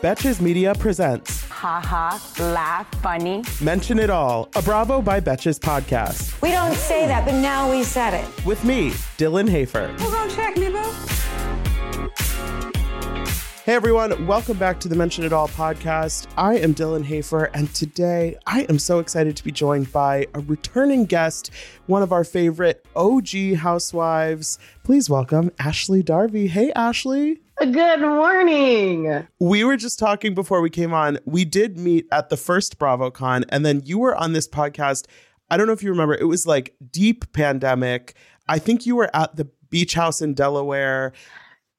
Betches Media presents Ha ha, laugh, funny. Mention It All, a Bravo by Betches podcast. We don't say that, but now we said it. With me, Dylan Hafer. We're gonna check me, boo. Hey everyone, welcome back to the Mention It All podcast. I am Dylan Hafer, and today I am so excited to be joined by a returning guest, one of our favorite OG housewives. Please welcome Ashley Darby. Hey, Ashley. Good morning. We were just talking before we came on. We did meet at the first BravoCon, and then you were on this podcast. I don't know if you remember, it was like deep pandemic. I think you were at the beach house in Delaware.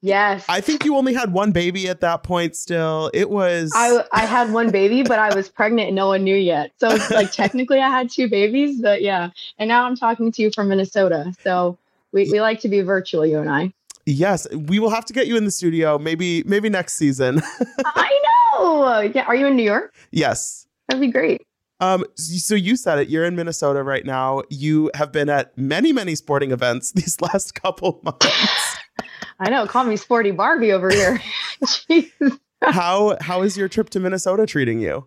Yes. I think you only had one baby at that point still. It was I, I had one baby, but I was pregnant and no one knew yet. So it's like technically I had two babies, but yeah. And now I'm talking to you from Minnesota. So we, we like to be virtual, you and I. Yes, we will have to get you in the studio maybe maybe next season. I know. Yeah. Are you in New York? yes. That'd be great. Um so you said it, you're in Minnesota right now. You have been at many many sporting events these last couple months. I know. Call me Sporty Barbie over here. Jeez. how how is your trip to Minnesota treating you?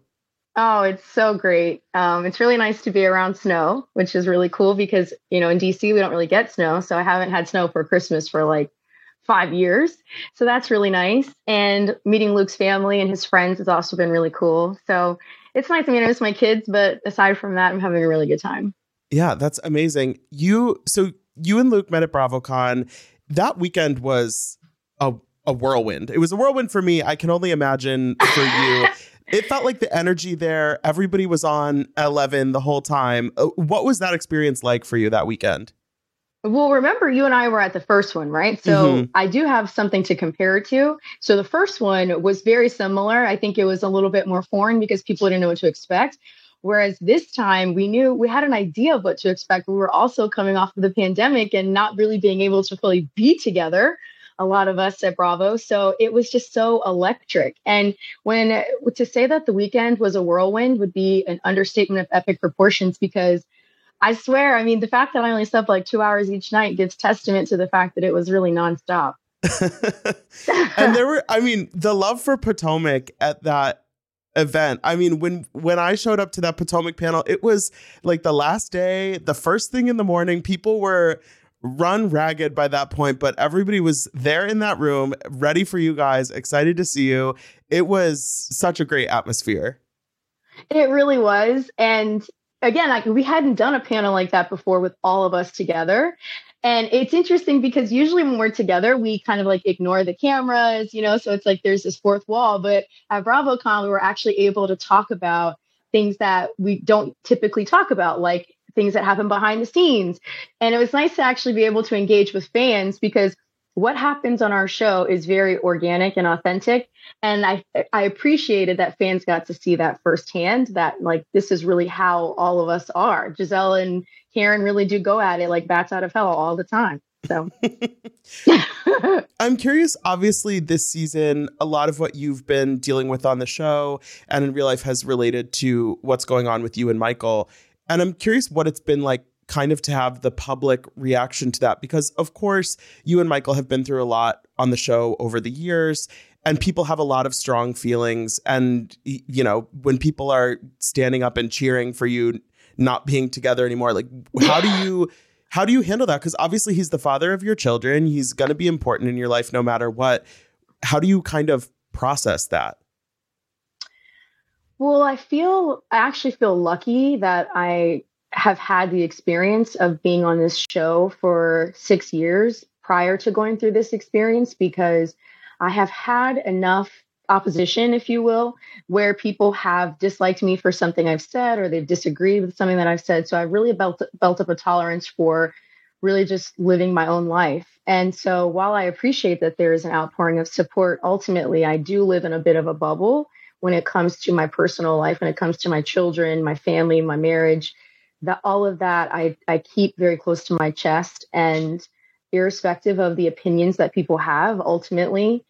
Oh, it's so great. Um, it's really nice to be around snow, which is really cool because, you know, in DC, we don't really get snow. So I haven't had snow for Christmas for like five years. So that's really nice. And meeting Luke's family and his friends has also been really cool. So it's nice. I mean, I miss my kids, but aside from that, I'm having a really good time. Yeah, that's amazing. You so you and Luke met at BravoCon. That weekend was a a whirlwind. It was a whirlwind for me. I can only imagine for you. it felt like the energy there. Everybody was on 11 the whole time. Uh, What was that experience like for you that weekend? Well, remember, you and I were at the first one, right? So Mhm. I do have something to compare it to. So the first one was very similar. I think it was a little bit more foreign because people didn't know what to expect. Whereas this time we knew we had an idea of what to expect. We were also coming off of the pandemic and not really being able to fully be together. A lot of us at Bravo. So it was just so electric. And when to say that the weekend was a whirlwind would be an understatement of epic proportions because I swear, I mean, the fact that I only slept like two hours each night gives testament to the fact that it was really nonstop. and there were I mean, the love for Potomac at that event. I mean, when when I showed up to that Potomac panel, it was like the last day, the first thing in the morning, people were run ragged by that point, but everybody was there in that room, ready for you guys, excited to see you. It was such a great atmosphere. It really was. And again, like we hadn't done a panel like that before with all of us together. And it's interesting because usually when we're together, we kind of like ignore the cameras, you know, so it's like there's this fourth wall. But at BravoCon, we were actually able to talk about things that we don't typically talk about, like things that happen behind the scenes. And it was nice to actually be able to engage with fans because what happens on our show is very organic and authentic. And I I appreciated that fans got to see that firsthand, that like this is really how all of us are. Gizelle and Karen really do go at it like bats out of hell all the time. So I'm curious, obviously, this season, a lot of what you've been dealing with on the show and in real life has related to what's going on with you and Michael. And I'm curious what it's been like kind of to have the public reaction to that because of course you and Michael have been through a lot on the show over the years and people have a lot of strong feelings. And you know when people are standing up and cheering for you not being together anymore like how do you how do you handle that? Because obviously he's the father of your children. He's going to be important in your life no matter what. How do you kind of process that? Well, I feel, I actually feel lucky that I have had the experience of being on this show for six years prior to going through this experience because I have had enough opposition, if you will, where people have disliked me for something I've said or they've disagreed with something that I've said. So I really built built up a tolerance for really just living my own life. And so while I appreciate that there is an outpouring of support, ultimately I do live in a bit of a bubble when it comes to my personal life, when it comes to my children, my family, my marriage. That all of that I, I keep very close to my chest. And irrespective of the opinions that people have, ultimately,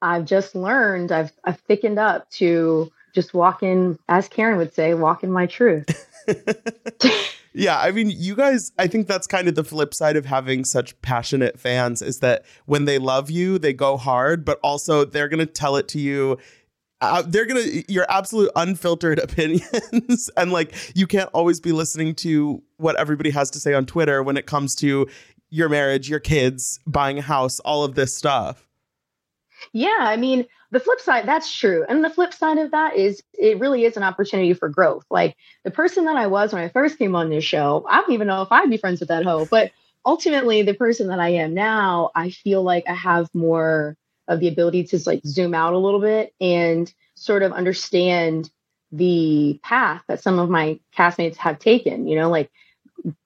I've just learned, I've I've thickened up to just walk in, as Karen would say, walk in my truth. Yeah, I mean, you guys, I think that's kind of the flip side of having such passionate fans is that when they love you, they go hard, but also they're going to tell it to you. Uh, they're to, your absolute unfiltered opinions. and like, you can't always be listening to what everybody has to say on Twitter when it comes to your marriage, your kids, buying a house, all of this stuff. Yeah, I mean, the flip side, that's true. And the flip side of that is it really is an opportunity for growth. Like the person that I was when I first came on this show, I don't even know if I'd be friends with that hoe, but ultimately the person that I am now, I feel like I have more of the ability to like zoom out a little bit and sort of understand the path that some of my castmates have taken, you know, like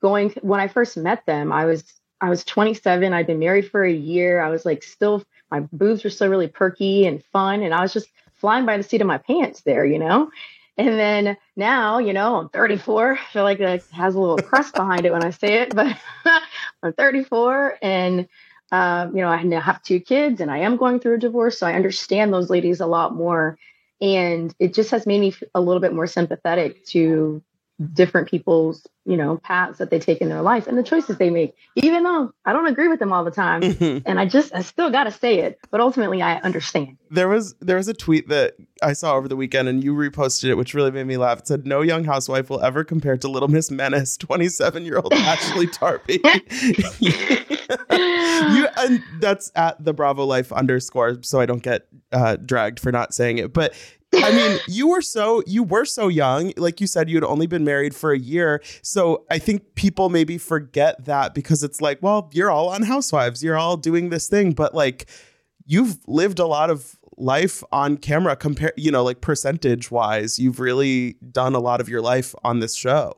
going when I first met them, I was I was 27, I'd been married for a year. I was like still my boobs were still really perky and fun. And I was just flying by the seat of my pants there, you know? And then now, you know, I'm 34. I feel like it has a little crust behind it when I say it, but I'm 34 and, um, you know, I have two kids and I am going through a divorce. So I understand those ladies a lot more. And it just has made me a little bit more sympathetic to different people's you know paths that they take in their life and the choices they make. Even though i don't agree with them all the time and i just i still got to say it but ultimately i understand. There was there was a tweet that i saw over the weekend and you reposted it which really made me laugh. It said no young housewife will ever compare to little miss menace 27 year old ashley darby. You and that's at the bravo life underscore so i don't get uh, dragged for not saying it but I mean, you were so you were so young. Like you said, you had only been married for a year. So I think people maybe forget that because it's like, well, you're all on Housewives, you're all doing this thing, but like you've lived a lot of life on camera compare you know like percentage wise you've really done a lot of your life on this show.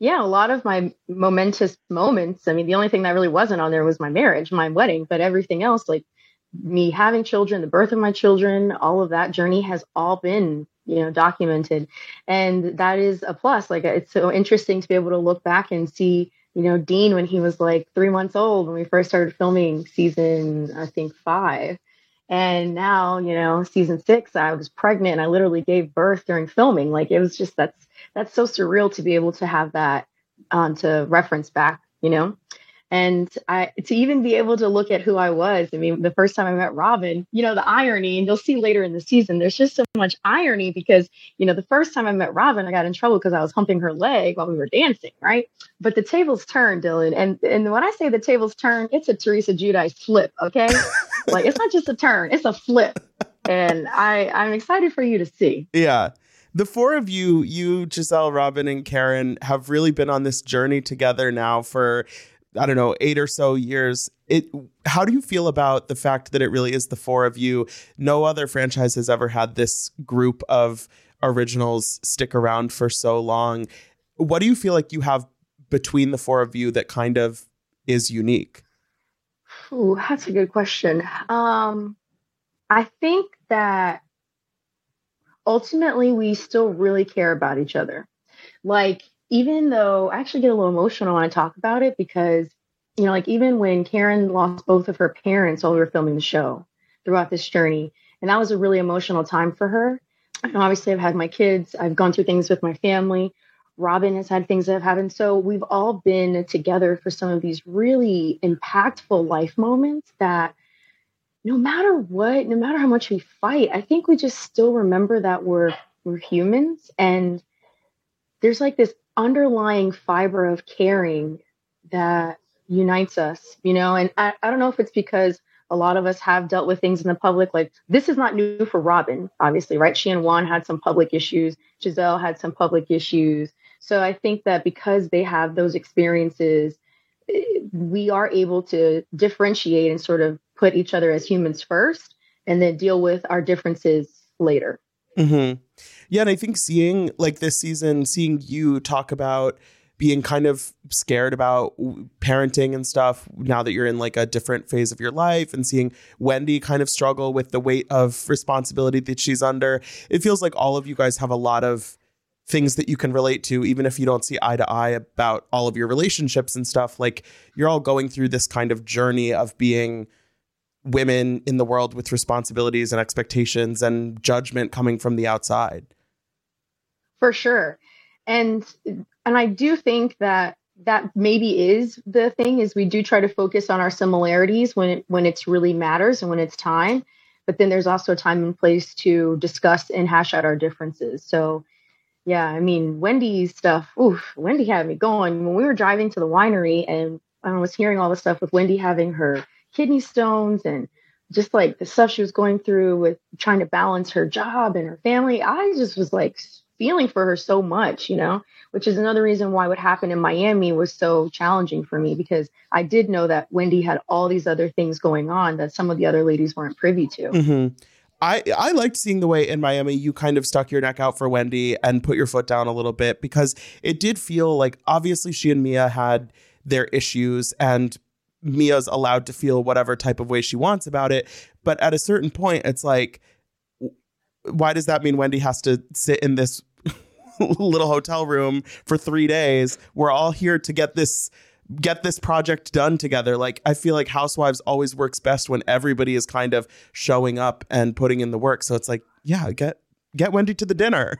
Yeah a lot of my momentous moments. I mean the only thing that really wasn't on there was my marriage my wedding but everything else like me having children, the birth of my children, all of that journey has all been, you know, documented. And that is a plus. Like it's so interesting to be able to look back and see, you know, Dean when he was like three months old when we first started filming season, I think five. And now, you know, season six, I was pregnant and I literally gave birth during filming. Like it was just that's that's so surreal to be able to have that um, to reference back, you know and I to even be able to look at who I was. I mean, the first time I met Robin, you know, the irony, and you'll see later in the season, there's just so much irony because, you know, the first time I met Robin, I got in trouble because I was humping her leg while we were dancing, right? But the tables turned, Dylan. And and when I say the tables turned, it's a Teresa Giudice flip, okay? like it's not just a turn, it's a flip. And I I'm excited for you to see. Yeah the four of you, you, Gizelle, Robin, and Karen, have really been on this journey together now for I don't know, eight or so years. It how do you feel about the fact that it really is the four of you? No other franchise has ever had this group of originals stick around for so long. What do you feel like you have between the four of you that kind of is unique? Ooh, that's a good question. Um, I think that ultimately we still really care about each other. Like even though I actually get a little emotional when I talk about it because, you know, like even when Karen lost both of her parents while we were filming the show throughout this journey, and that was a really emotional time for her. And obviously, I've had my kids, I've gone through things with my family. Robin has had things that have happened. So we've all been together for some of these really impactful life moments that no matter what, no matter how much we fight, I think we just still remember that we're we're humans and there's like this underlying fiber of caring that unites us, you know? And I, I don't know if it's because a lot of us have dealt with things in the public. Like this is not new for Robin, obviously, right? She and Juan had some public issues. Gizelle had some public issues. So I think that because they have those experiences, we are able to differentiate and sort of put each other as humans first and then deal with our differences later. Mm-hmm. Yeah, and I think seeing like this season, seeing you talk about being kind of scared about parenting and stuff now that you're in like a different phase of your life and seeing Wendy kind of struggle with the weight of responsibility that she's under. It feels like all of you guys have a lot of things that you can relate to, even if you don't see eye to eye about all of your relationships and stuff. Like you're all going through this kind of journey of being women in the world with responsibilities and expectations and judgment coming from the outside. For sure. And and I do think that that maybe is the thing is we do try to focus on our similarities when it when it's really matters and when it's time but then there's also a time and place to discuss and hash out our differences so yeah i mean wendy's stuff oof wendy had me going when we were driving to the winery and i was hearing all the stuff with wendy having her kidney stones and just like the stuff she was going through with trying to balance her job and her family i just was like feeling for her so much you know which is another reason why what happened in Miami was so challenging for me because I did know that Wendy had all these other things going on that some of the other ladies weren't privy to. Mm-hmm. I, I liked seeing the way in Miami you kind of stuck your neck out for Wendy and put your foot down a little bit because it did feel like obviously she and Mia had their issues and Mia's allowed to feel whatever type of way she wants about it. But at a certain point, it's like, why does that mean Wendy has to sit in this little hotel room for three days. We're all here to get this get this project done together. Like I feel like Housewives always works best when everybody is kind of showing up and putting in the work. So it's like, yeah, get get Wendy to the dinner.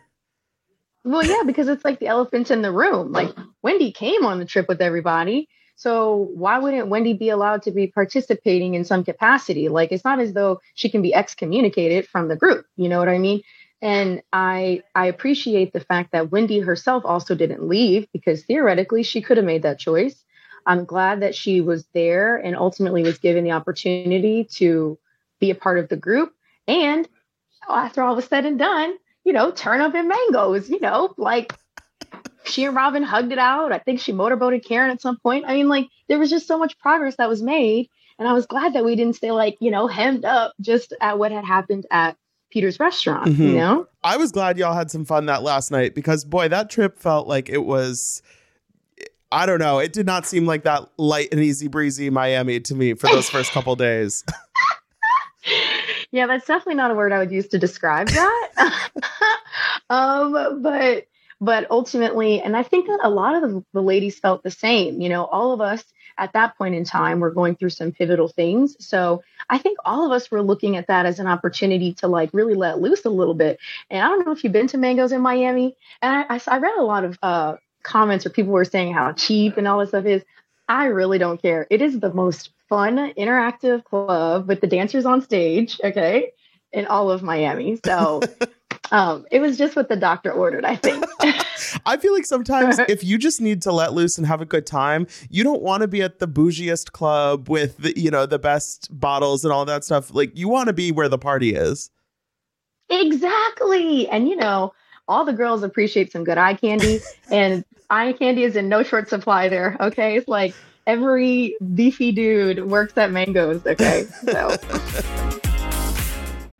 Well, yeah, because it's like the elephant in the room. Like Wendy came on the trip with everybody. So why wouldn't Wendy be allowed to be participating in some capacity? Like it's not as though she can be excommunicated from the group. You know what I mean? And I I appreciate the fact that Wendy herself also didn't leave because theoretically she could have made that choice. I'm glad that she was there and ultimately was given the opportunity to be a part of the group. And after all was said and done, you know, turn up in mangoes, you know, like she and Robin hugged it out. I think she motorboated Karen at some point. I mean, like there was just so much progress that was made. And I was glad that we didn't stay like, you know, hemmed up just at what had happened at Peter's restaurant, mm-hmm. you know? I was glad y'all had some fun that last night because boy, that trip felt like it was I don't know, it did not seem like that light and easy breezy Miami to me for those first couple days. yeah, that's definitely not a word I would use to describe that. um, but but ultimately, and I think that a lot of the, ladies felt the same. You know, all of us at that point in time were going through some pivotal things. So I think all of us were looking at that as an opportunity to like really let loose a little bit. And I don't know if you've been to Mangoes in Miami, and I, I, I read a lot of uh, comments where people were saying how cheap and all this stuff is. I really don't care. It is the most fun, interactive club with the dancers on stage. Okay. In all of Miami. So Um, it was just what the doctor ordered, I think. I feel like sometimes if you just need to let loose and have a good time, you don't want to be at the bougiest club with the, you know, the best bottles and all that stuff. Like you want to be where the party is. Exactly. And you know, all the girls appreciate some good eye candy and eye candy is in no short supply there. Okay. It's like every beefy dude works at mangoes. Okay. So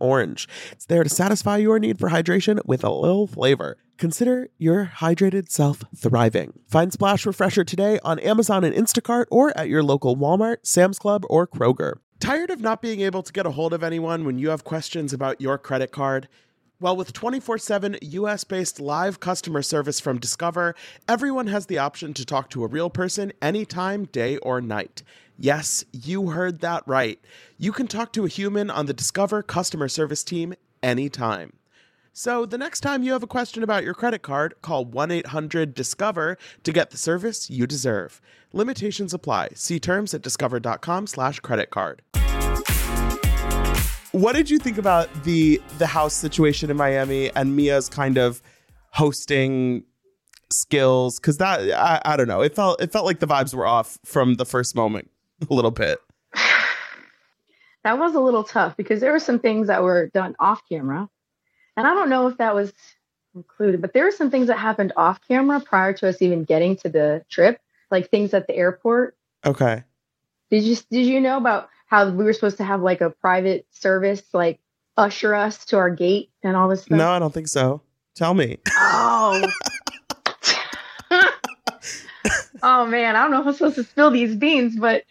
Orange. It's there to satisfy your need for hydration with a little flavor. Consider your hydrated self thriving. Find Splash Refresher today on Amazon and Instacart or at your local Walmart, Sam's Club, or Kroger. Tired of not being able to get a hold of anyone when you have questions about your credit card? Well, with 24 7 US based live customer service from Discover, everyone has the option to talk to a real person anytime, day or night. Yes, you heard that right. You can talk to a human on the Discover customer service team anytime. So the next time you have a question about your credit card, call 1 800 Discover to get the service you deserve. Limitations apply. See terms at discover.com/slash credit card. What did you think about the the house situation in Miami and Mia's kind of hosting skills? Because that I, I don't know. It felt it felt like the vibes were off from the first moment a little bit. that was a little tough because there were some things that were done off camera. And I don't know if that was included, but there were some things that happened off camera prior to us even getting to the trip, like things at the airport. Okay. Did you did you know about how we were supposed to have like a private service like usher us to our gate and all this stuff? No, I don't think so. Tell me. Oh. oh man, I don't know if I'm supposed to spill these beans, but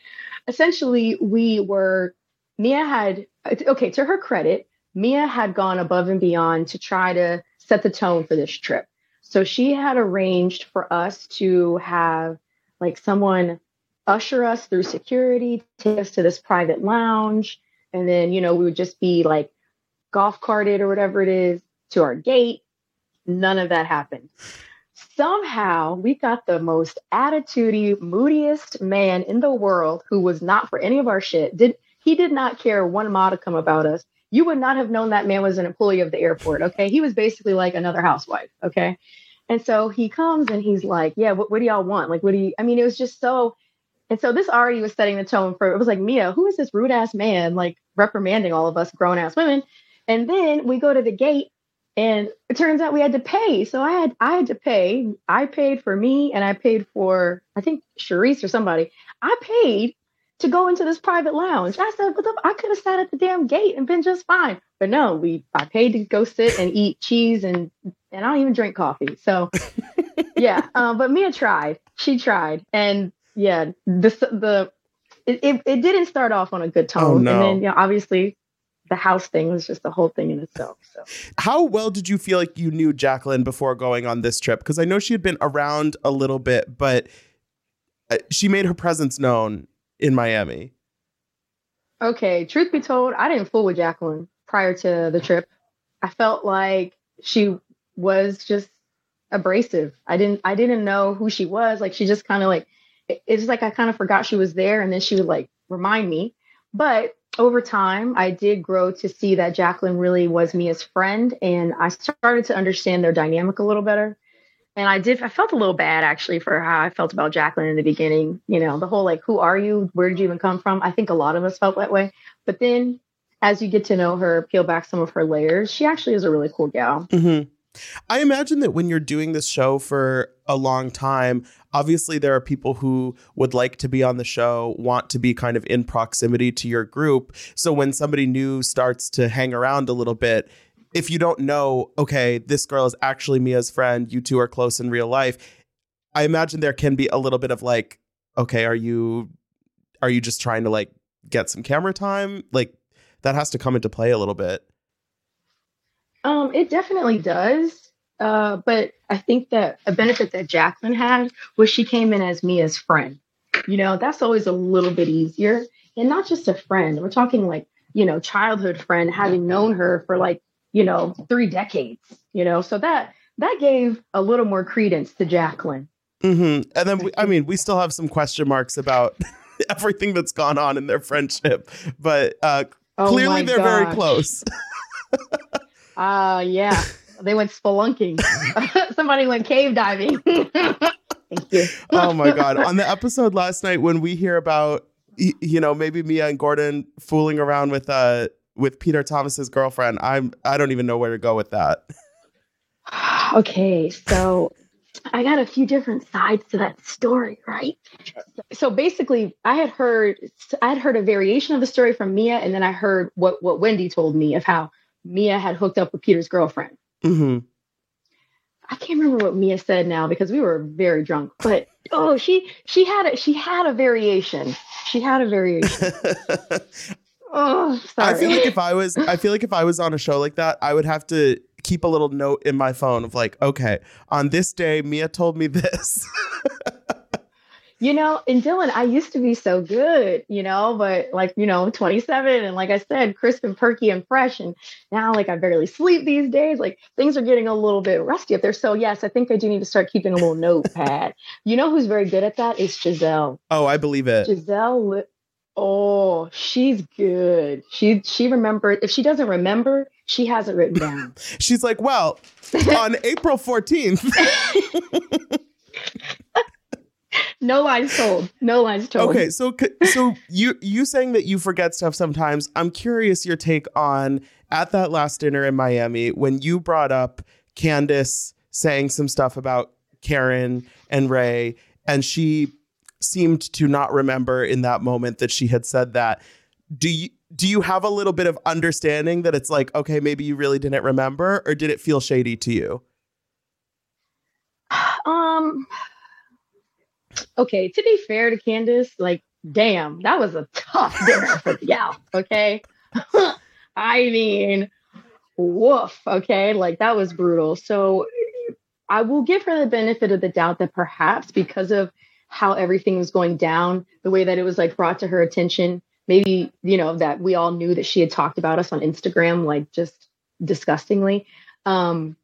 essentially we were Mia had okay, to her credit, Mia had gone above and beyond to try to set the tone for this trip. So she had arranged for us to have like someone usher us through security, take us to this private lounge, and then, you know, we would just be like golf carted or whatever it is to our gate. None of that happened. Somehow we got the most attitudey, moodiest man in the world who was not for any of our shit. Did he did not care one modicum about us. You would not have known that man was an employee of the airport. Okay. He was basically like another housewife. Okay. And so he comes and he's like, Yeah, what, what do y'all want? Like, what do you, I mean, it was just so, and so this already was setting the tone for, it was like, Mia, who is this rude ass man, like reprimanding all of us grown ass women? And then we go to the gate and it turns out we had to pay. So I had, I had to pay. I paid for me and I paid for, I think Charrisse or somebody. I paid to go into this private lounge. I said, but I could have sat at the damn gate and been just fine. But no, we I paid to go sit and eat cheese and and I don't even drink coffee. So yeah, um, but Mia tried. She tried, and yeah, the the it, it, it didn't start off on a good tone, Oh, no. and then you know, obviously the house thing was just a whole thing in itself. So How well did you feel like you knew Jacqueline before going on this trip? Because I know she had been around a little bit, but uh, she made her presence known in Miami. Okay, truth be told, I didn't fool with Jacqueline prior to the trip. I felt like she was just abrasive. I didn't I didn't know who she was. Like she just kind of like it's like I kind of forgot she was there and then she would like remind me. But over time, I did grow to see that Jacqueline really was Mia's friend and I started to understand their dynamic a little better. And I did, I felt a little bad actually for how I felt about Jacqueline in the beginning. You know, the whole like, who are you? Where did you even come from? I think a lot of us felt that way. But then as you get to know her, peel back some of her layers, she actually is a really cool gal. hmm I imagine that when you're doing this show for a long time, obviously there are people who would like to be on the show, want to be kind of in proximity to your group. So when somebody new starts to hang around a little bit, if you don't know, okay, this girl is actually Mia's friend, you two are close in real life, I imagine there can be a little bit of like, okay, are you are you just trying to like get some camera time? Like that has to come into play a little bit. Um, it definitely does. Uh, but I think that a benefit that Jacqueline had was she came in as Mia's friend. You know, that's always a little bit easier. And not just a friend, we're talking like, you know, childhood friend, having known her for like, you know, three decades, you know, so that that gave a little more credence to Jacqueline. hmm And then, we, I mean, we still have some question marks about everything that's gone on in their friendship, but uh, Oh clearly they're very close. Ah, yeah. They went spelunking. Somebody went cave diving. Thank you. oh my god! On the episode last night, when we hear about, you know, maybe Mia and Gordon fooling around with uh with Peter Thomas's girlfriend, I'm I don't even know where to go with that. okay, so I got a few different sides to that story, right? So basically, I had heard I had heard a variation of the story from Mia, and then I heard what what Wendy told me of how Mia had hooked up with Peter's girlfriend. Hmm I can't remember what Mia said now because we were very drunk, but oh, she she had a she had a variation. She had a variation. Oh, sorry. I feel like if I was, I feel like if I was on a show like that, I would have to keep a little note in my phone of like, okay, on this day, Mia told me this. You know, and Dylan, I used to be so good, you know, but like, you know, 27 and like I said, crisp and perky and fresh. And now, like, I barely sleep these days. Like, things are getting a little bit rusty up there. So, yes, I think I do need to start keeping a little notepad. you know who's very good at that? Is Gizelle. Oh, I believe it. Gizelle, oh, she's good. She, she remembered, if she doesn't remember, she has it written down. She's like, well, on April 14th. no lines told. No lines told. Okay, so so you you saying that you forget stuff sometimes. I'm curious your take on at that last dinner in Miami when you brought up Candiace saying some stuff about Karen and Ray, and she seemed to not remember in that moment that she had said that. Do you do you have a little bit of understanding that it's like okay maybe you really didn't remember or did it feel shady to you? Um okay, to be fair to Candiace, like, damn, that was a tough dinner for the gal. Okay. I mean, woof. Okay. Like, that was brutal. So I will give her the benefit of the doubt that perhaps because of how everything was going down, the way that it was like brought to her attention, maybe, you know, that we all knew that she had talked about us on Instagram, like just disgustingly. Um,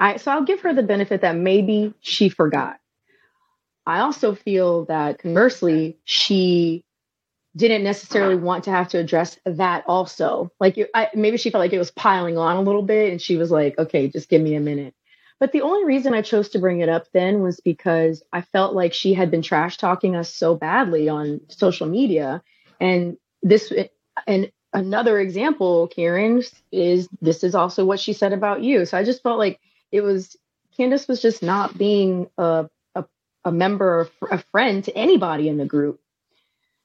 I, so I'll give her the benefit that maybe she forgot. I also feel that conversely, she didn't necessarily want to have to address that also. Like I, maybe she felt like it was piling on a little bit and she was like, okay, just give me a minute. But the only reason I chose to bring it up then was because I felt like she had been trash talking us so badly on social media. And this, and another example, Karen, is this is also what she said about you. So I just felt like it was, Candiace was just not being a a member or a friend to anybody in the group.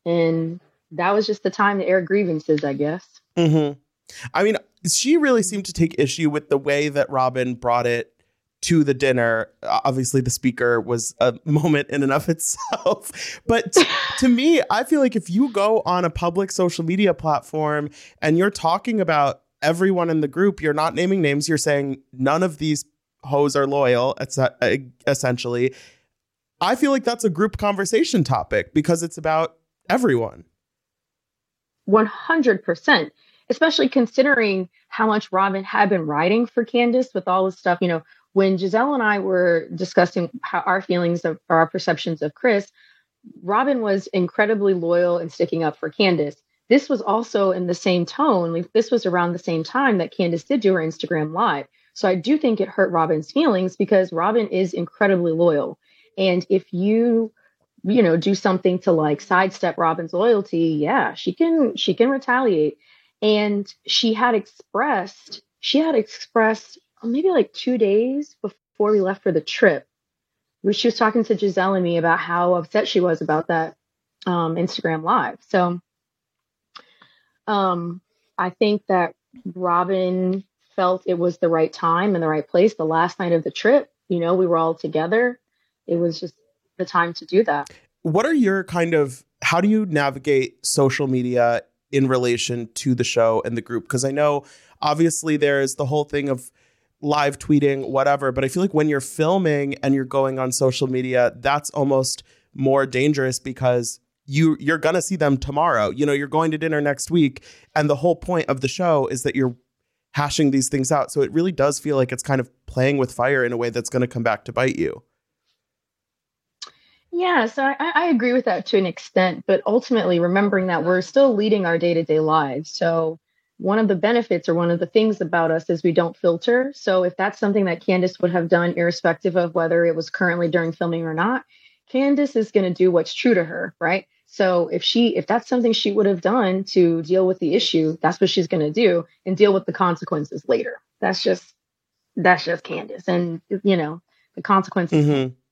And that was just the time to air grievances, I guess. Mm-hmm. I mean, she really seemed to take issue with the way that Robin brought it to the dinner. Obviously, the speaker was a moment in and of itself. But to me, I feel like if you go on a public social media platform and you're talking about everyone in the group, you're not naming names, you're saying none of these hoes are loyal, essentially. I feel like that's a group conversation topic because it's about everyone. 100%, especially considering how much Robin had been writing for Candiace with all this stuff. You know, when Gizelle and I were discussing how our feelings of our perceptions of Chris, Robin was incredibly loyal and sticking up for Candiace. This was also in the same tone. This was around the same time that Candiace did do her Instagram live. So I do think it hurt Robin's feelings because Robin is incredibly loyal. And if you, you know, do something to like sidestep Robin's loyalty, yeah, she can she can retaliate. And she had expressed, she had expressed maybe like two days before we left for the trip. She was talking to Gizelle and me about how upset she was about that um, Instagram live. So um, I think that Robin felt it was the right time and the right place. The last night of the trip, you know, we were all together it was just the time to do that. What are your kind of how do you navigate social media in relation to the show and the group? Because I know obviously there's the whole thing of live tweeting, whatever, but I feel like when you're filming and you're going on social media, that's almost more dangerous because you you're going to see them tomorrow. You know, you're going to dinner next week and the whole point of the show is that you're hashing these things out. So it really does feel like it's kind of playing with fire in a way that's going to come back to bite you. Yeah, so I, I agree with that to an extent, but ultimately remembering that we're still leading our day to day lives. So one of the benefits or one of the things about us is we don't filter. So if that's something that Candiace would have done, irrespective of whether it was currently during filming or not, Candiace is going to do what's true to her, right? So if she if that's something she would have done to deal with the issue, that's what she's going to do and deal with the consequences later. That's just that's just Candiace, and you know the consequences. Mm-hmm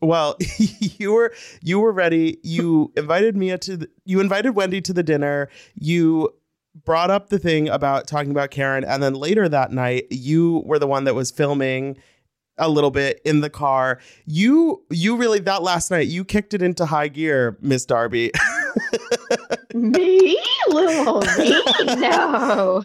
well, you were you were ready. You invited Mia to the, you invited Wendy to the dinner. You brought up the thing about talking about Karen, and then later that night, you were the one that was filming a little bit in the car. You you really that last night you kicked it into high gear, Miss Darby. me, little me, no.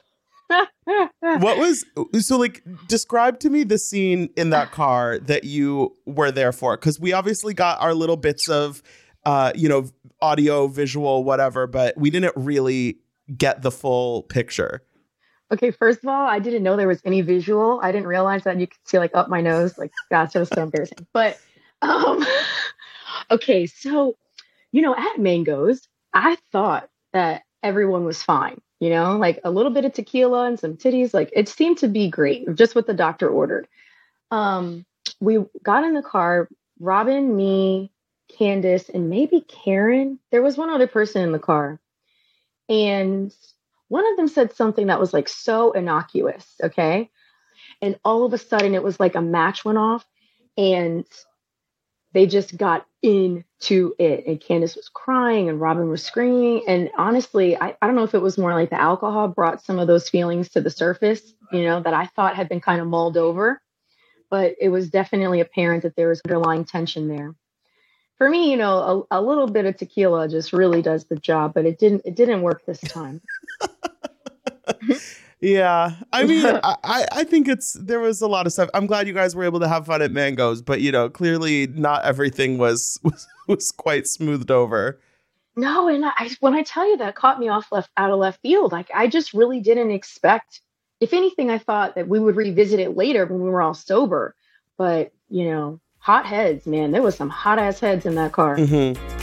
What was so like describe to me the scene in that car that you were there for because we obviously got our little bits of uh you know audio visual whatever but we didn't really get the full picture Okay, first of all, I didn't know there was any visual. I didn't realize that you could see like up my nose. Like that's just so embarrassing. But um okay, so you know, at Mangoes, I thought that everyone was fine. You know, like a little bit of tequila and some titties. Like it seemed to be great, just what the doctor ordered. Um, we got in the car, Robin, me, Candiace, and maybe Karen. There was one other person in the car. And one of them said something that was like so innocuous, okay? And all of a sudden it was like a match went off and they just got into it. And Candiace was crying and Robin was screaming. And honestly, I, I don't know if it was more like the alcohol brought some of those feelings to the surface, you know, that I thought had been kind of mulled over. But it was definitely apparent that there was underlying tension there. For me, you know, a, a little bit of tequila just really does the job, but it didn't it didn't work this time. yeah. I mean I, I think it's there was a lot of stuff. I'm glad you guys were able to have fun at mangoes but you know clearly not everything was was, was quite smoothed over. No and i when i tell you that caught me off left out of left field like i just really didn't expect if anything i thought that we would revisit it later when we were all sober. But you know hot heads man there was some hot ass heads in that car. Mm-hmm.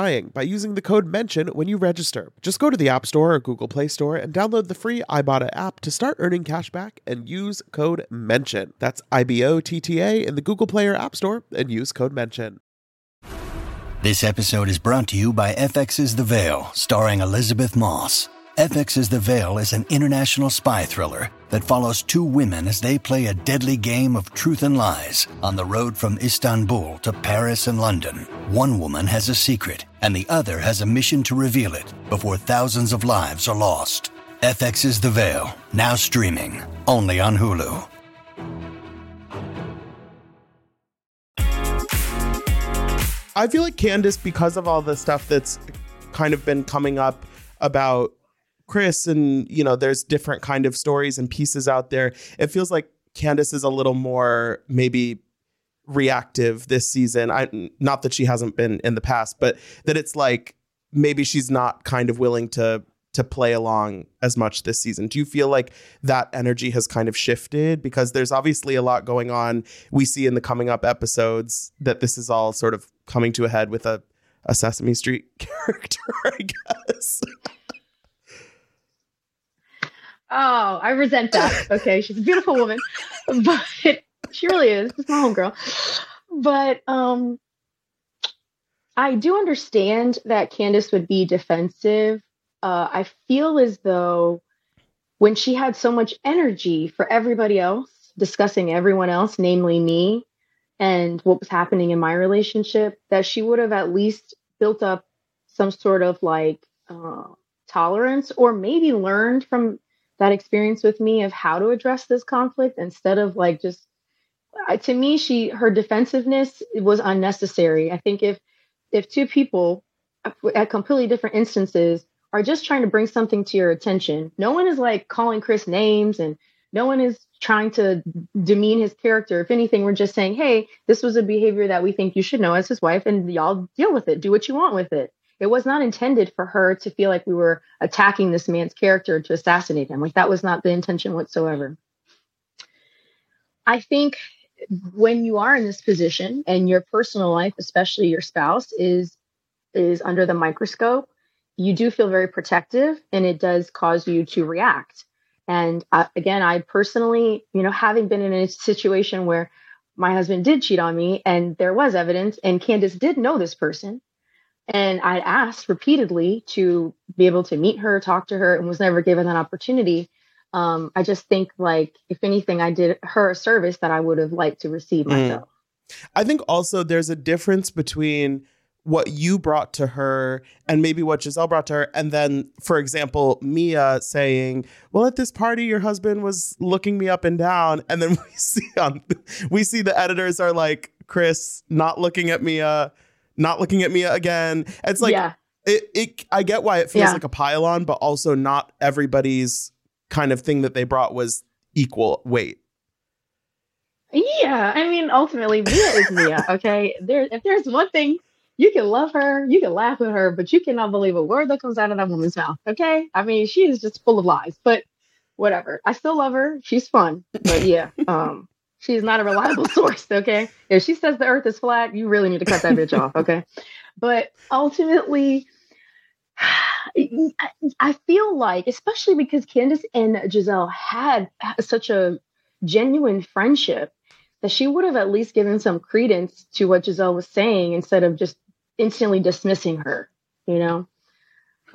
trying by using the code MENTION when you register. Just go to the App Store or Google Play Store and download the free Ibotta app to start earning cash back and use code MENTION. That's I B O T T A in the Google Play or App Store and use code MENTION. This episode is brought to you by FX's The Veil, starring Elisabeth Moss. FX's The Veil is an international spy thriller that follows two women as they play a deadly game of truth and lies on the road from Istanbul to Paris and London. One woman has a secret, and the other has a mission to reveal it before thousands of lives are lost. FX's The Veil, now streaming, only on Hulu. I feel like Candiace, because of all the stuff that's kind of been coming up about Chris and you know there's different kind of stories and pieces out there. It feels like Candiace is a little more maybe reactive this season. I not that she hasn't been in the past, but that it's like maybe she's not kind of willing to to play along as much this season. Do you feel like that energy has kind of shifted because there's obviously a lot going on. We see in the coming up episodes that this is all sort of coming to a head with a a Sesame Street character, I guess. Oh, I resent that. Okay, she's a beautiful woman, but she really is. She's my homegirl. But um, I do understand that Candiace would be defensive. Uh, I feel as though when she had so much energy for everybody else, discussing everyone else, namely me, and what was happening in my relationship, that she would have at least built up some sort of like uh, tolerance or maybe learned from that experience with me of how to address this conflict instead of like just to me she her defensiveness was unnecessary. I think if if two people uh, at completely different instances are just trying to bring something to your attention no one is like calling chris names and no one is trying to demean his character. If anything we're just saying hey this was a behavior that we think you should know as his wife and y'all deal with it. Do what you want with it it was not intended for her to feel like we were attacking this man's character to assassinate him. Like that was not the intention whatsoever. I think when you are in this position and your personal life, especially your spouse, is is under the microscope, you do feel very protective and it does cause you to react. And uh, again, I personally, you know, having been in a situation where my husband did cheat on me and there was evidence and Candiace did know this person and I asked repeatedly to be able to meet her, talk to her and was never given that opportunity. Um, I just think like if anything I did her a service that I would have liked to receive mm. myself. I think also there's a difference between what you brought to her and maybe what Gizelle brought to her. And then, for example, Mia saying, Well, at this party, your husband was looking me up and down. And then we see on we see the editors are like, Chris not looking at Mia, not looking at Mia again. It's like yeah. it, it I get why it feels yeah. like a pile-on, but also not everybody's kind of thing that they brought was equal weight. Yeah, I mean, ultimately, Mia is Mia. Okay, there. If there's one thing you can love her, you can laugh at her, but you cannot believe a word that comes out of that woman's mouth. Okay. I mean, she is just full of lies, but whatever. I still love her. She's fun. But yeah, um, she's not a reliable source. Okay. If she says the earth is flat, you really need to cut that bitch off. Okay. But ultimately, I feel like, especially because Candiace and Gizelle had such a genuine friendship, that she would have at least given some credence to what Gizelle was saying instead of just instantly dismissing her, you know?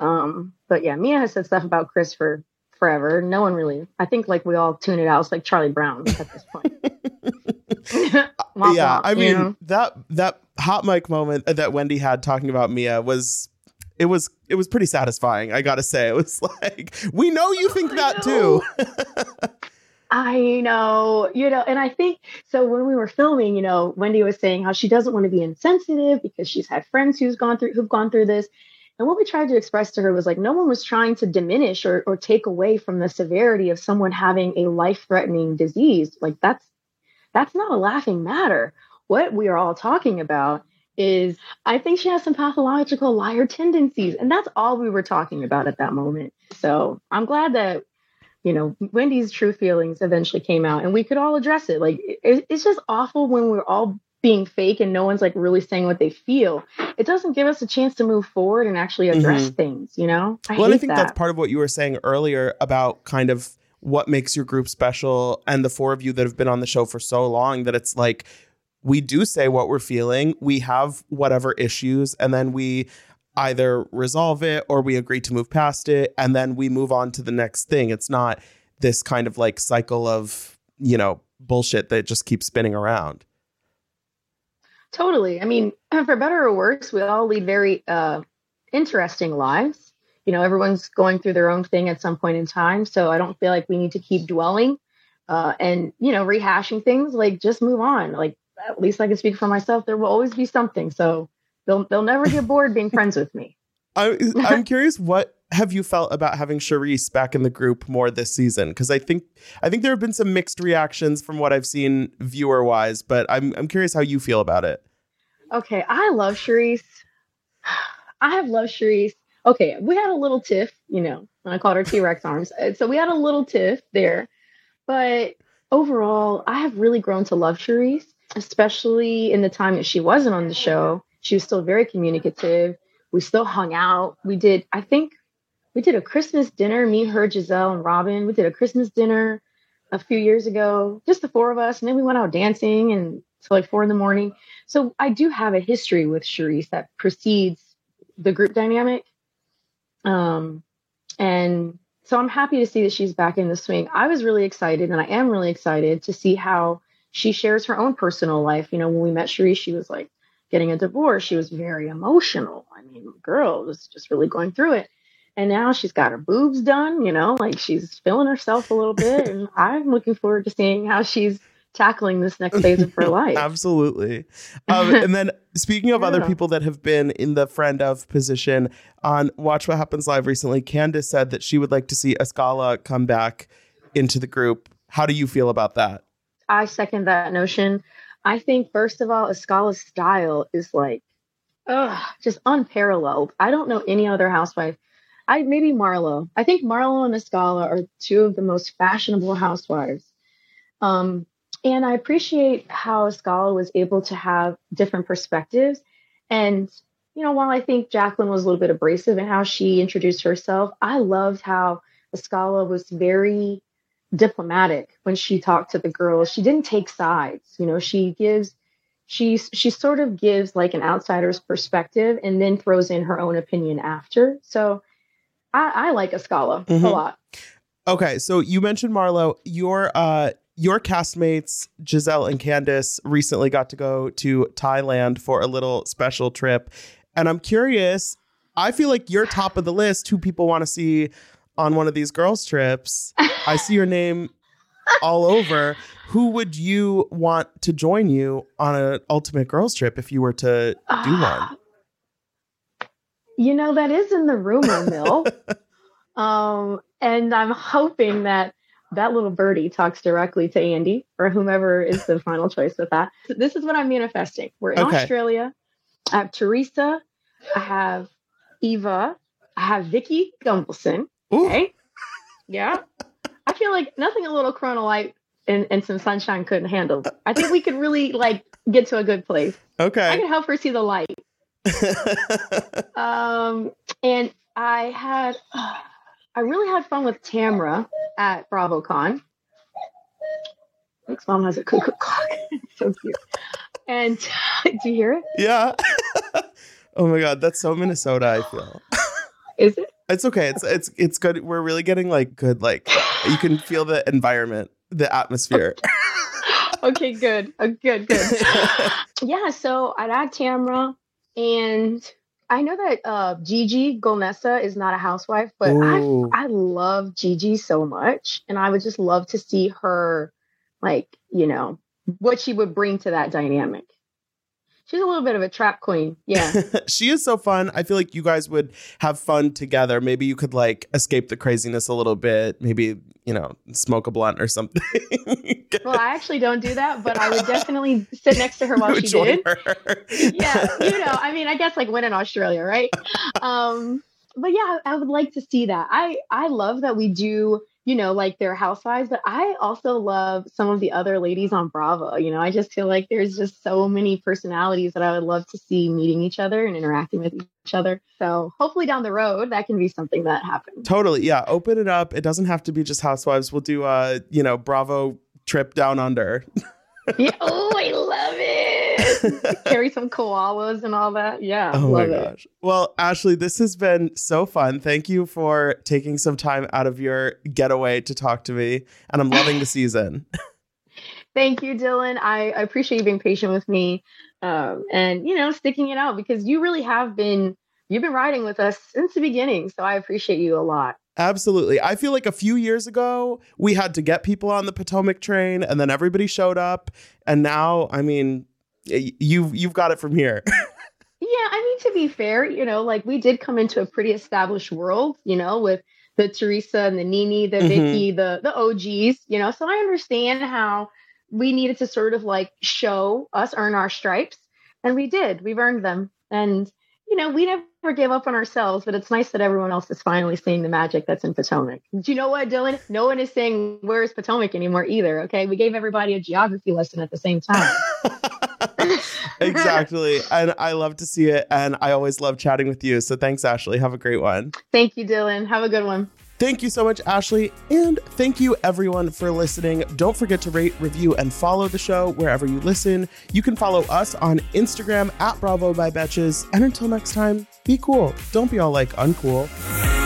Um, but yeah, Mia has said stuff about Chris for forever. No one really, I think like we all tune it out. It's like Charlie Brown at this point. yeah, I mean know? that that hot mic moment that Wendy had talking about Mia was it was it was pretty satisfying. I gotta say, it was like we know you think that too. I know, you know, and I think so when we were filming, you know, Wendy was saying how she doesn't want to be insensitive because she's had friends who's gone through who've gone through this. And what we tried to express to her was like no one was trying to diminish or, or take away from the severity of someone having a life-threatening disease. Like that's that's not a laughing matter. What we are all talking about is I think she has some pathological liar tendencies. And that's all we were talking about at that moment. So I'm glad that you know, Wendy's true feelings eventually came out and we could all address it. Like, it, it's just awful when we're all being fake and no one's like really saying what they feel. It doesn't give us a chance to move forward and actually address mm-hmm. things, you know? I well, I think that. that's part of what you were saying earlier about kind of what makes your group special and the four of you that have been on the show for so long that it's like, we do say what we're feeling, we have whatever issues, and then we either resolve it or we agree to move past it and then we move on to the next thing. It's not this kind of like cycle of, you know, bullshit that just keeps spinning around. Totally. I mean, for better or worse, we all lead very uh, interesting lives. You know, everyone's going through their own thing at some point in time. So I don't feel like we need to keep dwelling uh, and, you know, rehashing things. Like, just move on. Like, at least I can speak for myself. There will always be something. So They'll they'll never get bored being friends with me. I, I'm curious what have you felt about having Charrisse back in the group more this season? Because I think I think there have been some mixed reactions from what I've seen viewer wise, but I'm I'm curious how you feel about it. Okay, I love Charrisse. I have loved Charrisse. Okay, we had a little tiff, you know, I called her T Rex arms. Uh, so we had a little tiff there, but overall, I have really grown to love Charrisse, especially in the time that she wasn't on the show. She was still very communicative. We still hung out. We did, I think, we did a Christmas dinner, me, her, Gizelle, and Robyn. We did a Christmas dinner a few years ago, just the four of us. And then we went out dancing and till like four in the morning. So I do have a history with Charrisse that precedes the group dynamic. Um, and so I'm happy to see that she's back in the swing. I was really excited and I am really excited to see how she shares her own personal life. You know, when we met Charrisse, she was like getting a divorce, she was very emotional. I mean, girl was just really going through it. And now she's got her boobs done, you know, like she's feeling herself a little bit. and I'm looking forward to seeing how she's tackling this next phase of her life. Absolutely. Um, and then speaking of yeah. other people that have been in the friend of position on Watch What Happens Live recently, Candiace said that she would like to see Askale come back into the group. How do you feel about that? I second that notion. I think first of all, Askale's style is like ugh, just unparalleled. I don't know any other housewife. I maybe Marlo. I think Marlo and Askale are two of the most fashionable housewives. Um, and I appreciate how Askale was able to have different perspectives. And you know, while I think Jacqueline was a little bit abrasive in how she introduced herself, I loved how Askale was very diplomatic when she talked to the girls. She didn't take sides. You know, she gives she she sort of gives like an outsider's perspective and then throws in her own opinion after. So I, I like Askale Mhm. a lot. Okay, so you mentioned Marlo. Your uh your castmates Gizelle and Candiace recently got to go to Thailand for a little special trip. And I'm curious, I feel like you're top of the list who people want to see on one of these girls trips. I see your name all over. Who would you want to join you on an ultimate girls trip if you were to do one? You know, that is in the rumor mill. um, and I'm hoping that that little birdie talks directly to Andy or whomever is the final choice with that. So this is what I'm manifesting. We're in Okay. Australia. I have Teresa. I have Eva. I have Vicki Gunvalson. Ooh, Okay. Yeah. I feel like nothing a little Corona Light and, and some sunshine couldn't handle. I think we could really like get to a good place. Okay. I can help her see the light. Um, and I had, I really had fun with Tamra at BravoCon. Nick's mom has a cuckoo clock. so cute. And do you hear it? yeah. oh my god, that's so Minnesota, I feel. Is it? It's okay. It's it's it's good. We're really getting like good like you can feel the environment, the atmosphere. Okay, good. Oh, good, good. yeah, so I'd add Tamra, and I know that uh, Gigi Golnessa is not a housewife, but I I love Gigi so much, and I would just love to see her, like you know, what she would bring to that dynamic. She's a little bit of a trap queen, yeah. she is so fun. I feel like you guys would have fun together. Maybe you could like escape the craziness a little bit. Maybe, you know, smoke a blunt or something. well, I actually don't do that, but I would definitely sit next to her while she did. her. yeah, you know, I mean, I guess like when in Australia, right? Um, but yeah, I would like to see that. I I love that we do, you know, like their housewives, but I also love some of the other ladies on Bravo. You know, I just feel like there's just so many personalities that I would love to see meeting each other and interacting with each other. So hopefully down the road that can be something that happens. Totally. Yeah. Open it up. It doesn't have to be just housewives. We'll do a, you know, Bravo trip down under. Yeah. Oh, I love it. Carry some koalas and all that. Yeah. Oh my love it. gosh. Well, Ashley, this has been so fun. Thank you for taking some time out of your getaway to talk to me. And I'm loving the season. Thank you, Dylan. I, I appreciate you being patient with me um, and, you know, sticking it out because you really have been, you've been riding with us since the beginning. So I appreciate you a lot. Absolutely. I feel like a few years ago, we had to get people on the Potomac train and then everybody showed up. And now, I mean, y- you've you've got it from here. Yeah, I mean, to be fair, you know, like we did come into a pretty established world, you know, with the Teresa and the NeNe, the Mhm. Vicki, the the OGs, you know. So I understand how we needed to sort of like show us earn our stripes, and we did. We've earned them, and you know, we never gave up on ourselves. But it's nice that everyone else is finally seeing the magic that's in Potomac. Do you know what, Dylan? No one is saying where is Potomac anymore either. Okay, we gave everybody a geography lesson at the same time. exactly. And I love to see it. And I always love chatting with you. So thanks, Ashley. Have a great one. Thank you, Dylan. Have a good one. Thank you so much, Ashley. And thank you, everyone, for listening. Don't forget to rate, review, and follow the show wherever you listen. You can follow us on Instagram at Bravo by Betches. And until next time, be cool. Don't be all like uncool.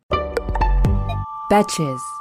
Betches.